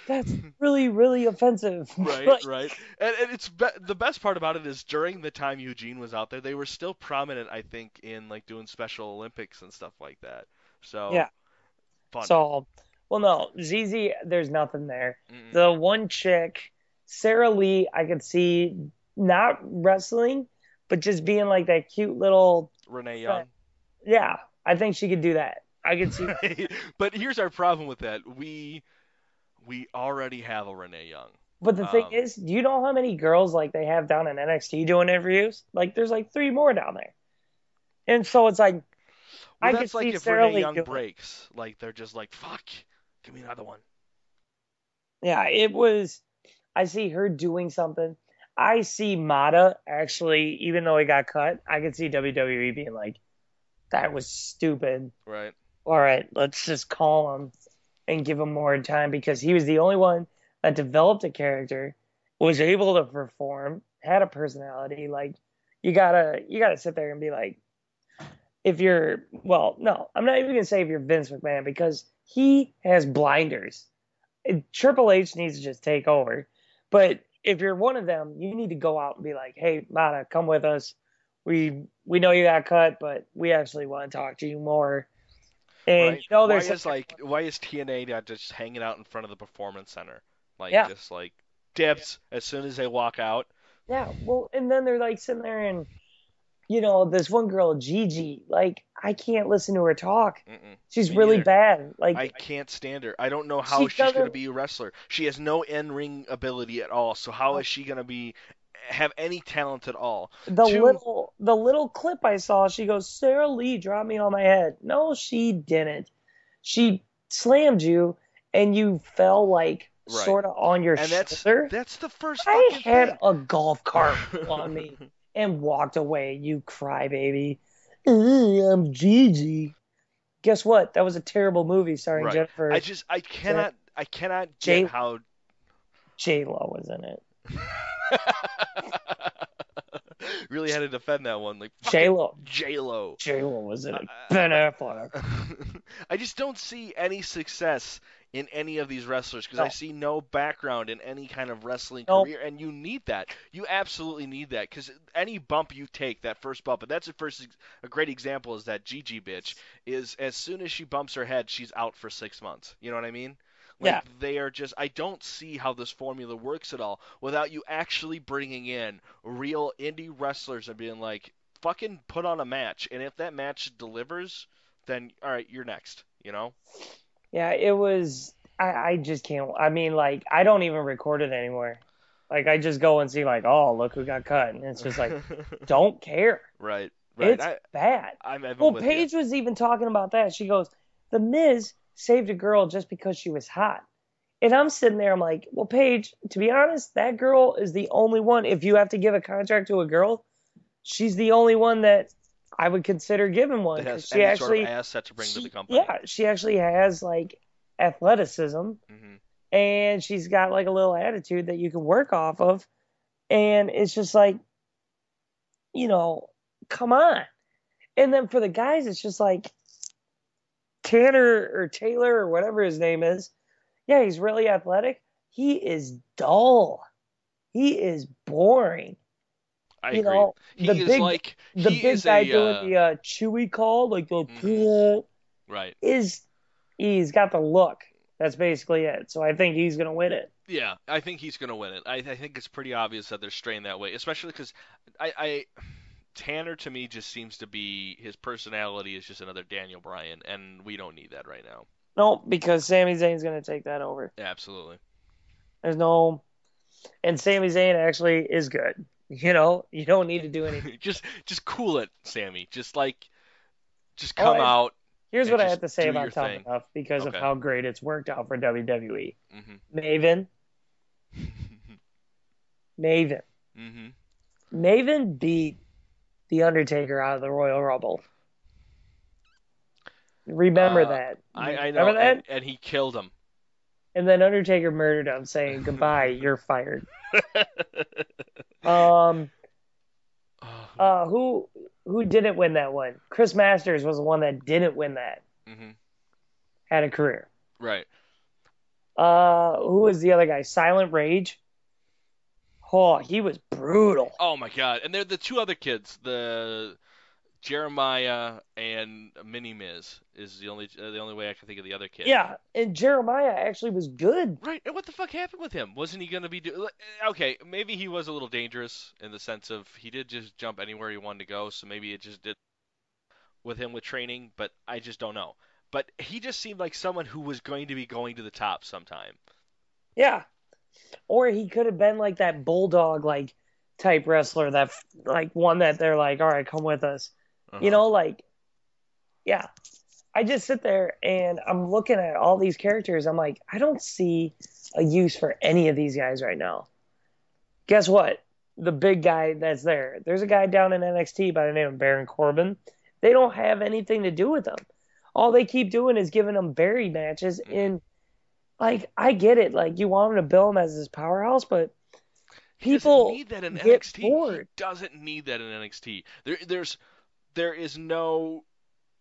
that's really, really offensive." right, Like, right. And, and it's be- the best part about it is during the time Eugene was out there, they were still prominent. I think in like doing Special Olympics and stuff like that. So Yeah. fun. So, well, no, ZZ, there's nothing there. Mm-mm. The one chick, Sarah Lee, I could see not wrestling, but just being like that cute little. Renee Young. Yeah, I think she could do that. I could see. but here's our problem with that. We we already have a Renee Young. But the thing Um, is, do you know how many girls like they have down in NXT doing interviews? Like, there's like three more down there, and so it's like Well, I that's could like see if Sarah Renee Lee Young doing breaks, like they're just like, fuck, give me another one. Yeah, it was. I see her doing something. I see Mata actually, even though he got cut, I could see WWE being like, "That was stupid." Right. All right, let's just call him and give him more time because he was the only one that developed a character, was able to perform, had a personality. Like, you gotta, you gotta sit there and be like, if you're, well, no, I'm not even gonna say if you're Vince McMahon because he has blinders. Triple H needs to just take over. But if you're one of them, you need to go out and be like, "Hey, Mata, come with us. We we know you got cut, but we actually want to talk to you more." And right. you know, why is like why is TNA not just hanging out in front of the performance center, like Yeah. just like dips as soon as they walk out? yeah, well, and then they're like sitting there and you know, this one girl, Gigi, like I can't listen to her talk. Mm-mm. She's really neither. bad. Like I can't stand her. I don't know how She she's going to be a wrestler. She has no in-ring ability at all. So how is she going to be have any talent at all? the two- little the little clip I saw, she goes, Sarah Lee dropped me on my head. No, she didn't. She slammed you and you fell like Right. sort of on your And that's shoulder. that's the first I had thing. a golf cart on me and walked away, you crybaby. I'm Gigi. Guess what? That was a terrible movie starring Right. Jennifer. I just I cannot I cannot Jay- get how J Lo was in it. really had to defend that one like J Lo. J Lo. J Lo was in it. Uh, Ben Affleck. I just don't see any success in any of these wrestlers because I see no background in any kind of wrestling Nope. career, and you need that. You absolutely need that because any bump you take, that first bump, and that's the first a great example is that Gigi bitch is as soon as she bumps her head, she's out for six months. You know what I mean? Like Yeah. they are just I don't see how this formula works at all without you actually bringing in real indie wrestlers and being like fucking put on a match and if that match delivers then all right you're next you know Yeah, it was. I, I just can't. I mean, like, I don't even record it anymore. Like, I just go and see, like, oh, look who got cut, and it's just like, don't care. right right It's I, bad. I'm, Well, Paige was even talking about that. She goes, "The Miz saved a girl just because she was hot," and I'm sitting there. I'm like, "Well, Paige, to be honest, that girl is the only one. If you have to give a contract to a girl, she's the only one that I would consider giving one that she any actually, sort of asset to bring to the company. Yeah, she actually has like athleticism." hmm and she's got like a little attitude that you can work off of. And it's just like you know come on. And then for the guys it's just like tanner or taylor or whatever his name is yeah he's really athletic. He is dull. He is boring I you agree know he the is big like the he big guy a doing uh, the uh, chewy call like the Mhm. right is he's got the look that's basically it so i think he's gonna win it Yeah, I think he's going to win it. I, I think it's pretty obvious that they're straying that way, especially because I, I Tanner to me just seems to be his personality is just another Daniel Bryan, and we don't need that right now. No, because Sami Zayn's gonna take that over. Absolutely. There's no, and Sami Zayn actually is good. You know, you don't need to do anything. just just cool it, Sammy. Just like just come out. Here's what I have to say about Tough thing. Enough because Okay. of how great it's worked out for WWE. hmm Maven, Maven, hmm Maven beat the Undertaker out of the Royal Rumble. Remember Uh, that. I, I know, Remember that? and, and he killed him. And then Undertaker murdered him, saying, "Goodbye, you're fired." Um, Oh, uh, who who didn't win that one? Chris Masters was the one that didn't win that. Mm-hmm. Had a career. Right. Uh, who was the other guy? Silent Rage. Oh, he was brutal. Oh my god! And they're the two other kids, the Jeremiah and Mini Miz is the only uh, the only way I can think of the other kid. Yeah, and Jeremiah actually was good. Right. And what the fuck happened with him? Wasn't he gonna be do? Okay, maybe he was a little dangerous in the sense of he did just jump anywhere he wanted to go, so maybe it just did with him with training, but I just don't know. But he just seemed like someone who was going to be going to the top sometime. Yeah. Or he could have been like that bulldog like type wrestler that like one that they're like, "All right, come with us." Uh-huh. You know, like yeah. I just sit there and I'm looking at all these characters. I'm like, I don't see a use for any of these guys right now. Guess what? The big guy that's there. There's a guy down in NXT by the name of Baron Corbin. They don't have anything to do with them. All they keep doing is giving them Barry matches Mhm. in like I get it. Like you want him to bill him as his powerhouse, but He doesn't people need that in NXT. bored. He doesn't need that in NXT. There, there's, there is no.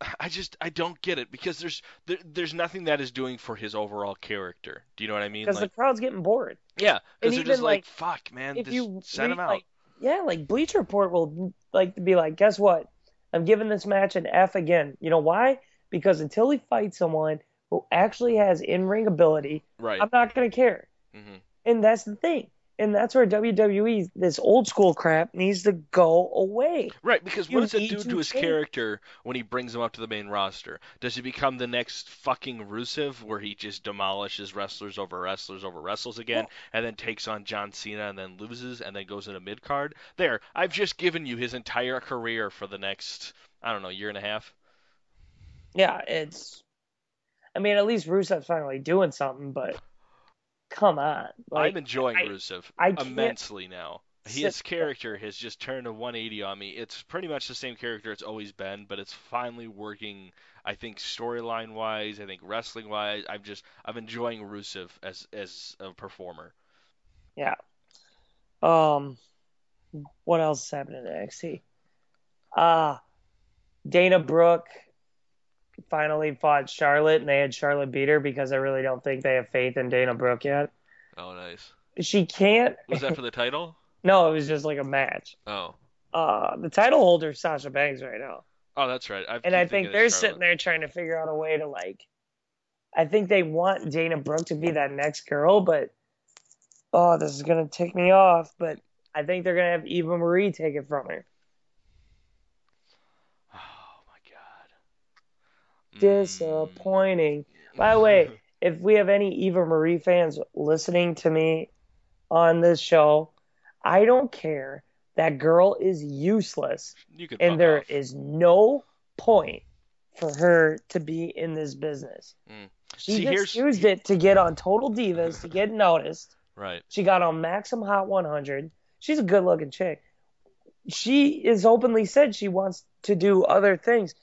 I just I don't get it because there's there, there's nothing that is doing for his overall character. Do you know what I mean? because Like, the crowd's getting bored. yeah, because they're just like, like, fuck, man, if you send him out. like yeah, like Bleacher Report will like be like, guess what? I'm giving this match an F again. You know why? Because until he fights someone who actually has in-ring ability, right. I'm not gonna care. hmm And that's the thing. And that's where WWE, this old school crap, needs to go away. Right, because You what does it do to his change. character when he brings him up to the main roster? Does he become the next fucking Rusev, where he just demolishes wrestlers over wrestlers over wrestles again, and then takes on John Cena and then loses and then goes into mid card? There, I've just given you his entire career for the next, I don't know, year and a half. Yeah, it's. I mean, at least Rusev's finally doing something, but come on. Like, I'm enjoying I- Rusev I immensely now. His character has just turned a 180 on me. It's pretty much the same character it's always been, but it's finally working. I think storyline wise, I think wrestling wise, I'm just I'm enjoying Rusev as as a performer. Yeah. Um, what else is happening in NXT? Uh, Dana Brooke finally fought Charlotte, and they had Charlotte beat her because I really don't think they have faith in Dana Brooke yet. Oh, nice. She can't. Was that for the title? No, it was just like a match. Oh, Uh, the title holder is Sasha Banks right now, oh, that's right. I and I think they're Charlotte. sitting there trying to figure out a way to like. I think they want Dana Brooke to be that next girl, but oh, this is gonna tick me off. But I think they're gonna have Eva Marie take it from her. Oh my Mm. Disappointing. By the way, if we have any Eva Marie fans listening to me on this show, I don't care. That girl is useless, you and there off. is no point for her to be in this business. Mm. She See, just here's- used it to get on Total Divas to get noticed. right. She got on Maxim Hot 100. She's a good looking chick. She is openly said she wants to do other things.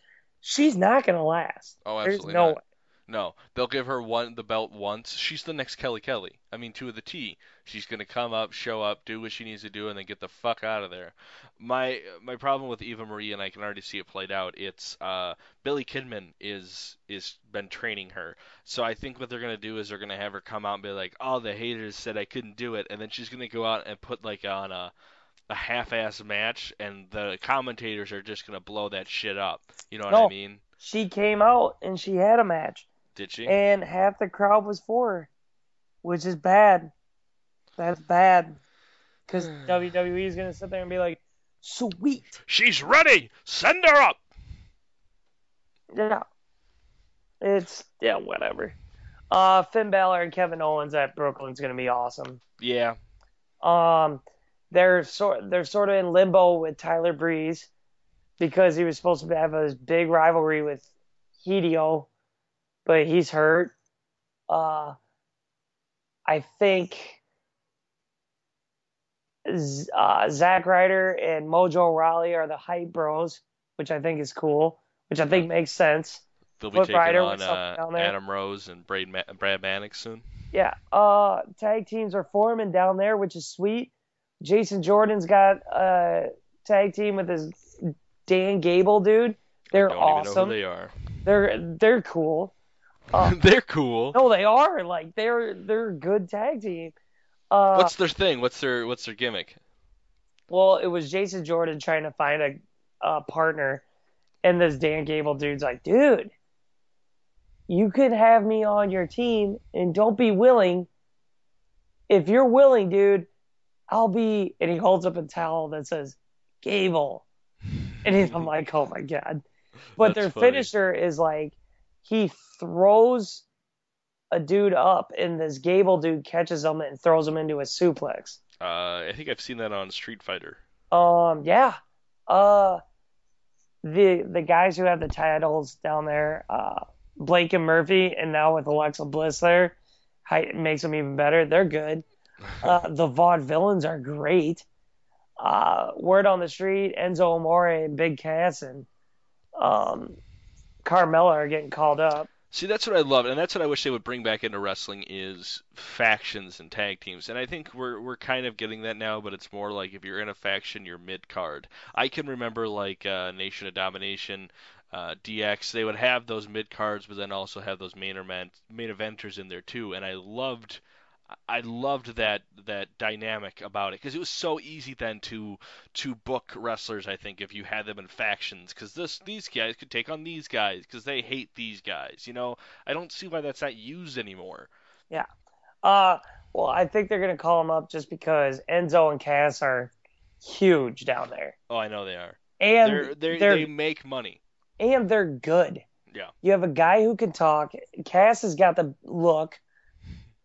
She's not going to last. Oh, There's absolutely no not. way. No, they'll give her one the belt once. She's the next Kelly Kelly. I mean, two of the T. She's gonna come up, show up, do what she needs to do, and then get the fuck out of there. My my problem with Eva Marie, and I can already see it played out. It's uh, Billy Kidman is is been training her. So I think what they're gonna do is they're gonna have her come out and be like, "Oh, the haters said I couldn't do it," and then she's gonna go out and put like on a a half-ass match, and the commentators are just gonna blow that shit up. You know what I No. mean? She came out and she had a match, Did she? and half the crowd was for her, which is bad. That's bad. Because WWE is going to sit there and be like, sweet. She's ready. Send her up. Yeah. It's, yeah, whatever. Uh, Finn Balor and Kevin Owens at Brooklyn's going to be awesome. Yeah. Um, they're sort they're sort of in limbo with Tyler Breeze because he was supposed to have a big rivalry with Hideo, but he's hurt. Uh, I think uh, Zack Ryder and Mojo Rawley are the hype bros, which I think is cool, which I think makes sense. They'll be taking Ryder on uh, Adam Rose and Brad, Ma- Brad Maddox soon. Yeah, uh, tag teams are forming down there, which is sweet. Jason Jordan's got a tag team with his Dan Gable dude. They're awesome. they are. They're they're cool. Uh, they're cool. No, they are. Like they're they're a good tag team. Uh, what's their thing? What's their what's their gimmick? Well, it was Jason Jordan trying to find a, a partner, and this Dan Gable dude's like, dude, you could have me on your team, and don't be willing. If you're willing, dude, I'll be. And he holds up a towel that says Gable, and I'm like, oh my god. But That's their funny. finisher is like he throws a dude up, and this Gable dude catches him and throws him into a suplex. Uh, I think I've seen that on Street Fighter. Um, yeah. Uh, the the guys who have the titles down there, uh, Blake and Murphy, and now with Alexa Bliss there, it makes them even better. They're good. Uh, the Vaudevillains are great. Uh, word on the street, Enzo Amore and Big Cass and um, Carmella are getting called up. See, that's what I love, and that's what I wish they would bring back into wrestling is factions and tag teams. And I think we're we're kind of getting that now, but it's more like if you're in a faction, you're mid card. I can remember like uh, Nation of Domination, uh, DX. They would have those mid cards, but then also have those main event main eventers in there too. And I loved I loved that that dynamic about it because it was so easy then to to book wrestlers. I think if you had them in factions, because this these guys could take on these guys because they hate these guys. You know, I don't see why that's not used anymore. Yeah. Uh. Well, I think they're gonna call them up just because Enzo and Cass are huge down there. Oh, I know they are. And they're, they're, they're, they make money. And they're good. Yeah. You have a guy who can talk. Cass has got the look.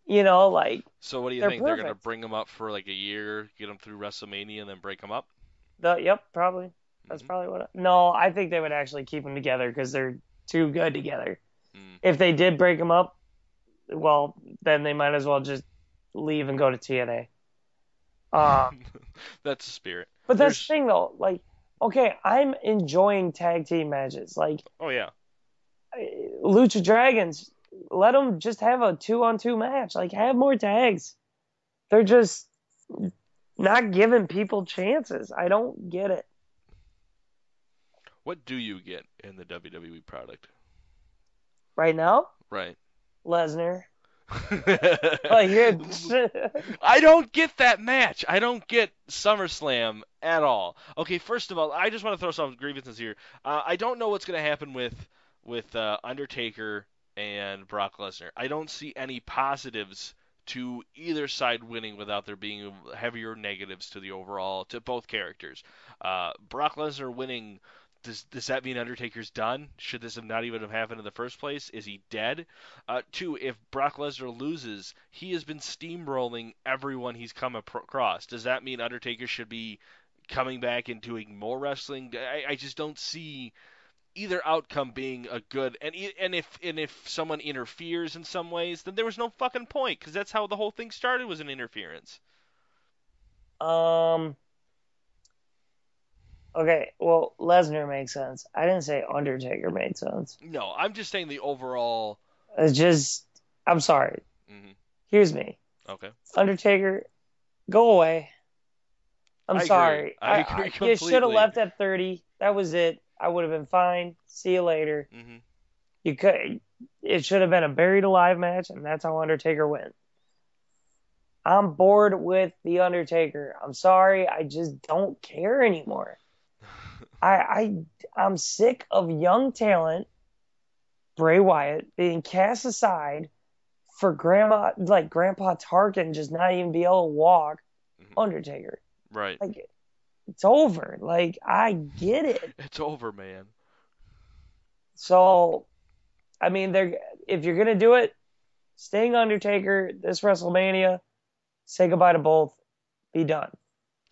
You know, like. So what do you they're think? Perfect. They're gonna bring them up for like a year, get them through WrestleMania, and then break them up? The, yep, probably. That's mm-hmm. probably what. I, no, I think they would actually keep them together because they're too good together. Mm. If they did break them up, well, then they might as well just leave and go to TNA. Uh, that's the spirit. But that's There's... the thing, though. Like, okay, I'm enjoying tag team matches. Like, oh yeah, Lucha Dragons let them just have a two on two match. Like have more tags. They're just not giving people chances. I don't get it. What do you get in the WWE product? Right now? Right. Lesnar. I don't get that match. I don't get SummerSlam at all. Okay, first of all, I just want to throw some grievances here. Uh, I don't know what's going to happen with with uh, Undertaker and Brock Lesnar. I don't see any positives to either side winning without there being heavier negatives to the overall to both characters. Uh, Brock Lesnar winning does does that mean Undertaker's done? Should this have not even have happened in the first place? Is he dead? Uh, two, if Brock Lesnar loses, he has been steamrolling everyone he's come across. Does that mean Undertaker should be coming back and doing more wrestling? I, I just don't see either outcome being a good and and if and if someone interferes in some ways, then there was no fucking point because that's how the whole thing started was an interference. Um. Okay, well, Lesnar makes sense. I didn't say Undertaker made sense. No, I'm just saying the overall. It's just, I'm sorry. Mm-hmm. Here's me. Okay. Undertaker, go away. I'm I sorry. Agree. I, I agree completely. You should have left at 30. That was it. I would have been fine. See you later. Mm-hmm. You could. It should have been a buried alive match, and that's how Undertaker went. I'm bored with the Undertaker. I'm sorry. I just don't care anymore. I I I'm sick of young talent, Bray Wyatt being cast aside for grandma like Grandpa Tarkin just not even be able to walk. Mm-hmm. Undertaker. Right. Like it's over. Like I get it. It's over, man. So, I mean, they're if you're gonna do it, Sting Undertaker this WrestleMania, say goodbye to both, be done.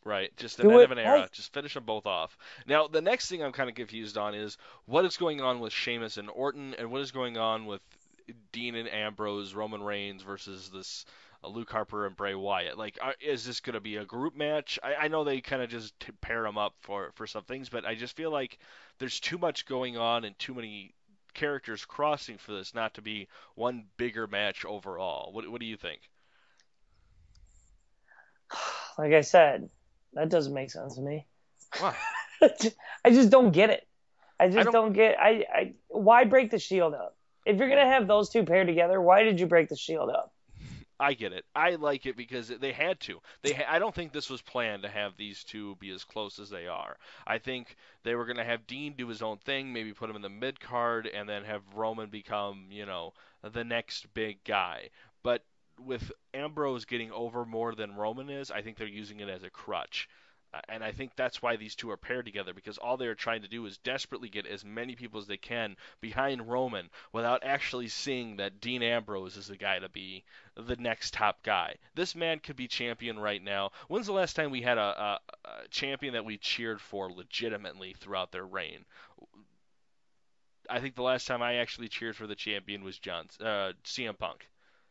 Right, just Do an end it of an era. right. Just finish them both off. Now, the next thing I'm kind of confused on is what is going on with Sheamus and Orton, and what is going on with Dean and Ambrose, Roman Reigns versus this Uh, Luke Harper and Bray Wyatt. Like, are, is this going to be a group match? I, I know they kind of just t- pair them up for for some things, but I just feel like there's too much going on and too many characters crossing for this not to be one bigger match overall. What what do you think? Like I said, that doesn't make sense to me. Why? I just don't get it. I just don't- don't, get. I, I why break the shield up? If you're gonna have those two paired together, why did you break the shield up? I get it. I like it because they had to. They ha- I don't think this was planned to have these two be as close as they are. I think they were going to have Dean do his own thing, maybe put him in the mid card and then have Roman become, you know, the next big guy. But with Ambrose getting over more than Roman is, I think they're using it as a crutch. And I think that's why these two are paired together because all they're trying to do is desperately get as many people as they can behind Roman without actually seeing that Dean Ambrose is the guy to be the next top guy. This man could be champion right now. When's the last time we had a, a, a champion that we cheered for legitimately throughout their reign? I think the last time I actually cheered for the champion was John uh, CM Punk.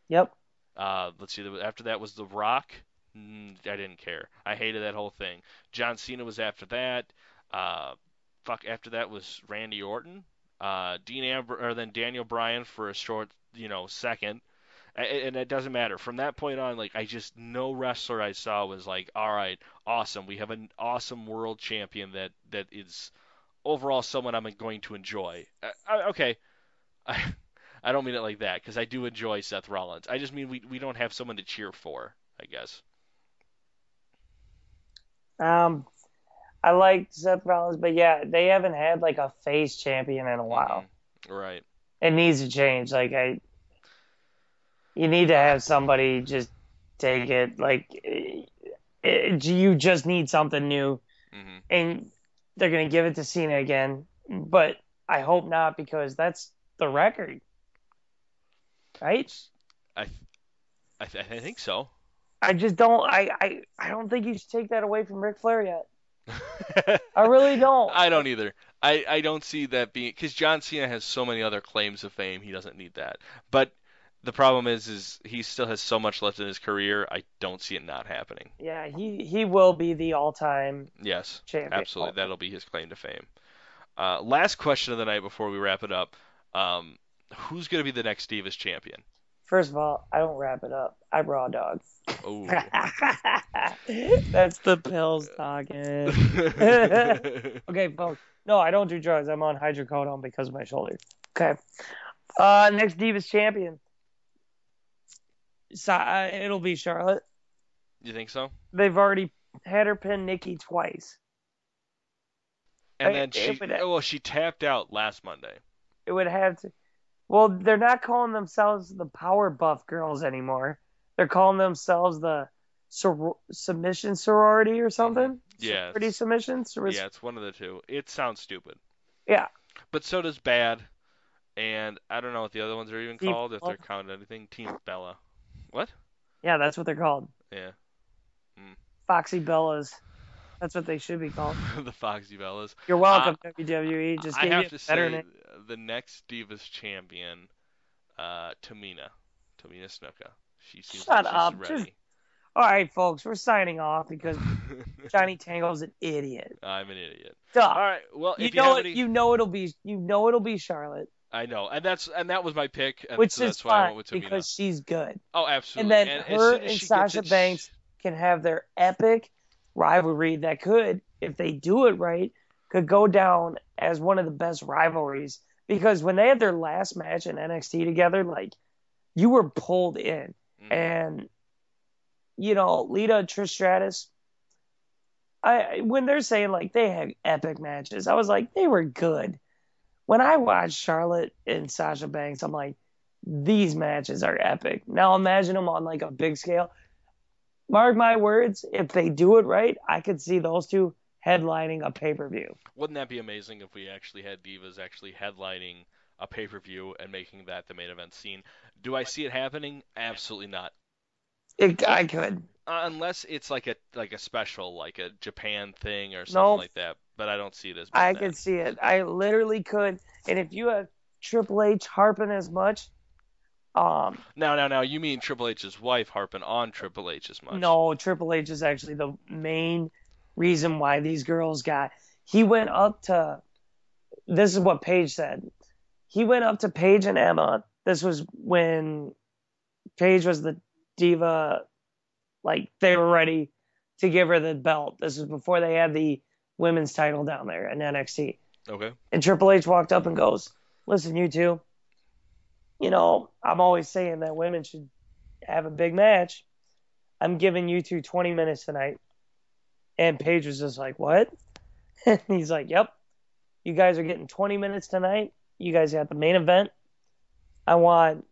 Yep. Uh, let's see. After that was The Rock. Mm, I didn't care. I hated that whole thing. John Cena was after that. Uh, fuck. After that was Randy Orton. Uh, Dean Amber, or then Daniel Bryan for a short, you know, second. And it doesn't matter. From that point on, like I just no wrestler I saw was like, all right, awesome. We have an awesome world champion that that is overall someone I'm going to enjoy. Uh, uh, okay, I I don't mean it like that because I do enjoy Seth Rollins. I just mean we we don't have someone to cheer for. I guess. Um, I like Seth Rollins, but yeah, they haven't had like a face champion in a while. Right. It needs to change. Like I, you need to have somebody just take it. Like it, it- you just need something new, hmm and they're gonna give it to Cena again. But I hope not because that's the record, right? I I, I think so. I just don't. I, I I don't think you should take that away from Ric Flair yet. I really don't. I don't either. I, I don't see that being because John Cena has so many other claims of fame. He doesn't need that. But the problem is, is he still has so much left in his career. I don't see it not happening. Yeah, he he will be the all-time Yes, champion. absolutely. That'll be his claim to fame. Uh, last question of the night before we wrap it up. Um, who's going to be the next Divas champion? First of all, I don't wrap it up. I raw dog. Oh. That's the pills talking. Okay, folks. No, I don't do drugs. I'm on hydrocodone because of my shoulder. Okay. Uh, next Divas champion. So, uh, it'll be Charlotte. you think so? They've already had her pin Nikki twice. And I- then she, would- oh, well, she tapped out last Monday. It would have to. Well, they're not calling themselves the Power Buff Girls anymore. They're calling themselves the sor- Submission Sorority or something. Mm-hmm. Yes. Sorority Submission. Sor- Yeah, it's one of the two. It sounds stupid. Yeah. But so does Bad, and I don't know what the other ones are even Team called if they're counted anything. Team Bella. What? Yeah, that's what they're called. Yeah. Mm. Foxy Bellas. That's what they should be called. the Foxy Bellas. You're welcome, WWE. Just I have you to say, name. the next Divas champion, uh, Tamina, Tamina Snuka. She seems Shut like up, she's just- All right, folks, we're signing off because Johnny Tango's an idiot. I'm an idiot. Duh. All right. Well, you if you, know have it. any, You know it'll be. You know it'll be Charlotte, I know, and that's and that was my pick, and which so is that's why I went with Tamina. because she's good. oh, absolutely. And then as her as and Sasha it, Banks can have their epic rivalry that could, if they do it right, could go down as one of the best rivalries. Because when they had their last match in NXT together, like you were pulled in, Mhm. and you know Lita Trish Stratus. I when they're saying like they had epic matches, I was like they were good. When I watched Charlotte and Sasha Banks, I'm like these matches are epic. Now imagine them on like a big scale. Mark my words, if they do it right, I could see those two headlining a pay per view. Wouldn't that be amazing if we actually had divas actually headlining a pay per view and making that the main event scene? Do I see it happening? Absolutely not. It, I could. Uh, unless it's like a like a special, like a Japan thing or something Nope. like that. But I don't see it as. I could see it. I literally could. And if you have Triple H harping as much, um, Now, now, now, you mean Triple H's wife harping on Triple H as much? no, Triple H is actually the main reason why these girls got. He went up to. This is what Paige said. He went up to Paige and Emma. This was when Paige was the diva, like they were ready to give her the belt. This was before they had the women's title down there in NXT. Okay. And Triple H walked up and goes, Listen, you two, you know, I'm always saying that women should have a big match. I'm giving you two 20 minutes tonight. And Paige was just like, What? And he's like, Yep. You guys are getting 20 minutes tonight. You guys got the main event. I want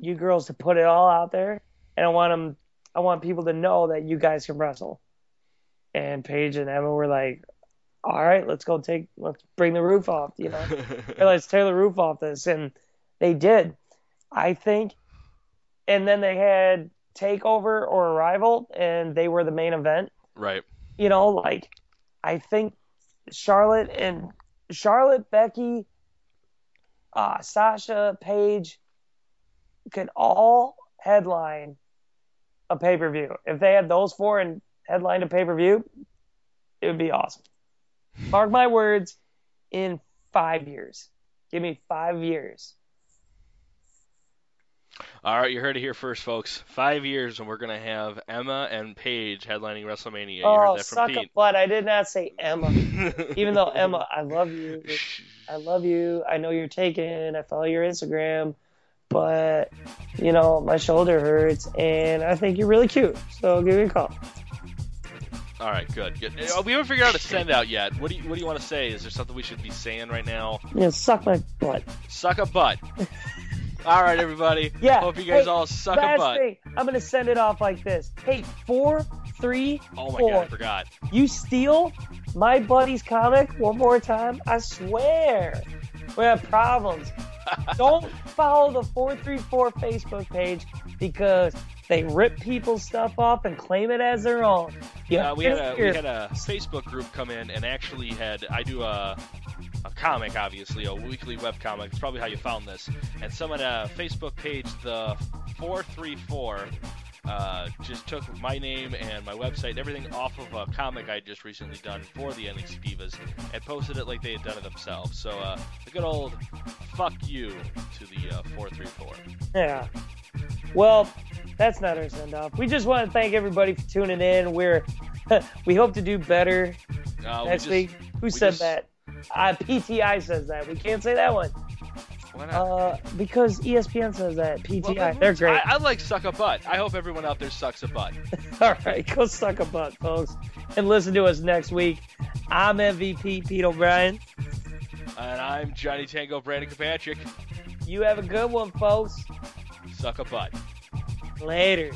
you girls to put it all out there. And I want them, I want people to know that you guys can wrestle. And Paige and Emma were like, all right, let's go take, let's bring the roof off, you know, let's tear the roof off this. And they did, I think. And then they had Takeover or Arrival, and they were the main event. right. You know, like, I think Charlotte and Charlotte, Becky, uh, Sasha, Paige could all headline a pay per view. If they had those four and headlined a pay per view, it would be awesome. Mark my words, in five years. Give me five years. All right, you heard it here first, folks. Five years, and we're gonna have Emma and Paige headlining WrestleMania. You oh, heard that suck from a butt. I did not say Emma. Even though Emma, I love you. I love you. I know you're taken. I follow your Instagram. But, you know, my shoulder hurts and I think you're really cute. So give me a call. All right, good, good. Uh, We haven't figured out a send out yet. What do you What do you want to say? Is there something we should be saying right now? Yeah, suck my butt. Suck a butt. All right, everybody. Yeah. Hope you guys Hey, all suck a Last butt. thing, I'm going to send it off like this. Hey, four, three, Oh my four. god, I forgot. You steal my buddy's comic one more time, I swear we have problems. Don't follow the 434 Facebook page because they rip people's stuff off and claim it as their own. Yeah, Uh, we had a we had a Facebook group come in and actually had I do a a comic obviously a weekly web comic. It's probably how you found this. And someone at a Facebook page the 434 uh, just took my name and my website and everything off of a comic I just recently done for the NXT Divas and posted it like they had done it themselves. So uh, a good old fuck you to the uh, 434. Yeah. Well, that's not our send off. We just want to thank everybody for tuning in. We're we hope to do better Uh, next just- week. Who we said just- that? Uh, PTI says that. We can't say that one. Why not? Uh, because ESPN says that. PTI. Well, They're great. I, I like suck a butt. I hope everyone out there sucks a butt. All right, go suck a butt, folks, and listen to us next week. I'm MVP Pete O'Brien. And I'm Johnny Tango Brandon Kirkpatrick. You have a good one, folks. Suck a butt. Later.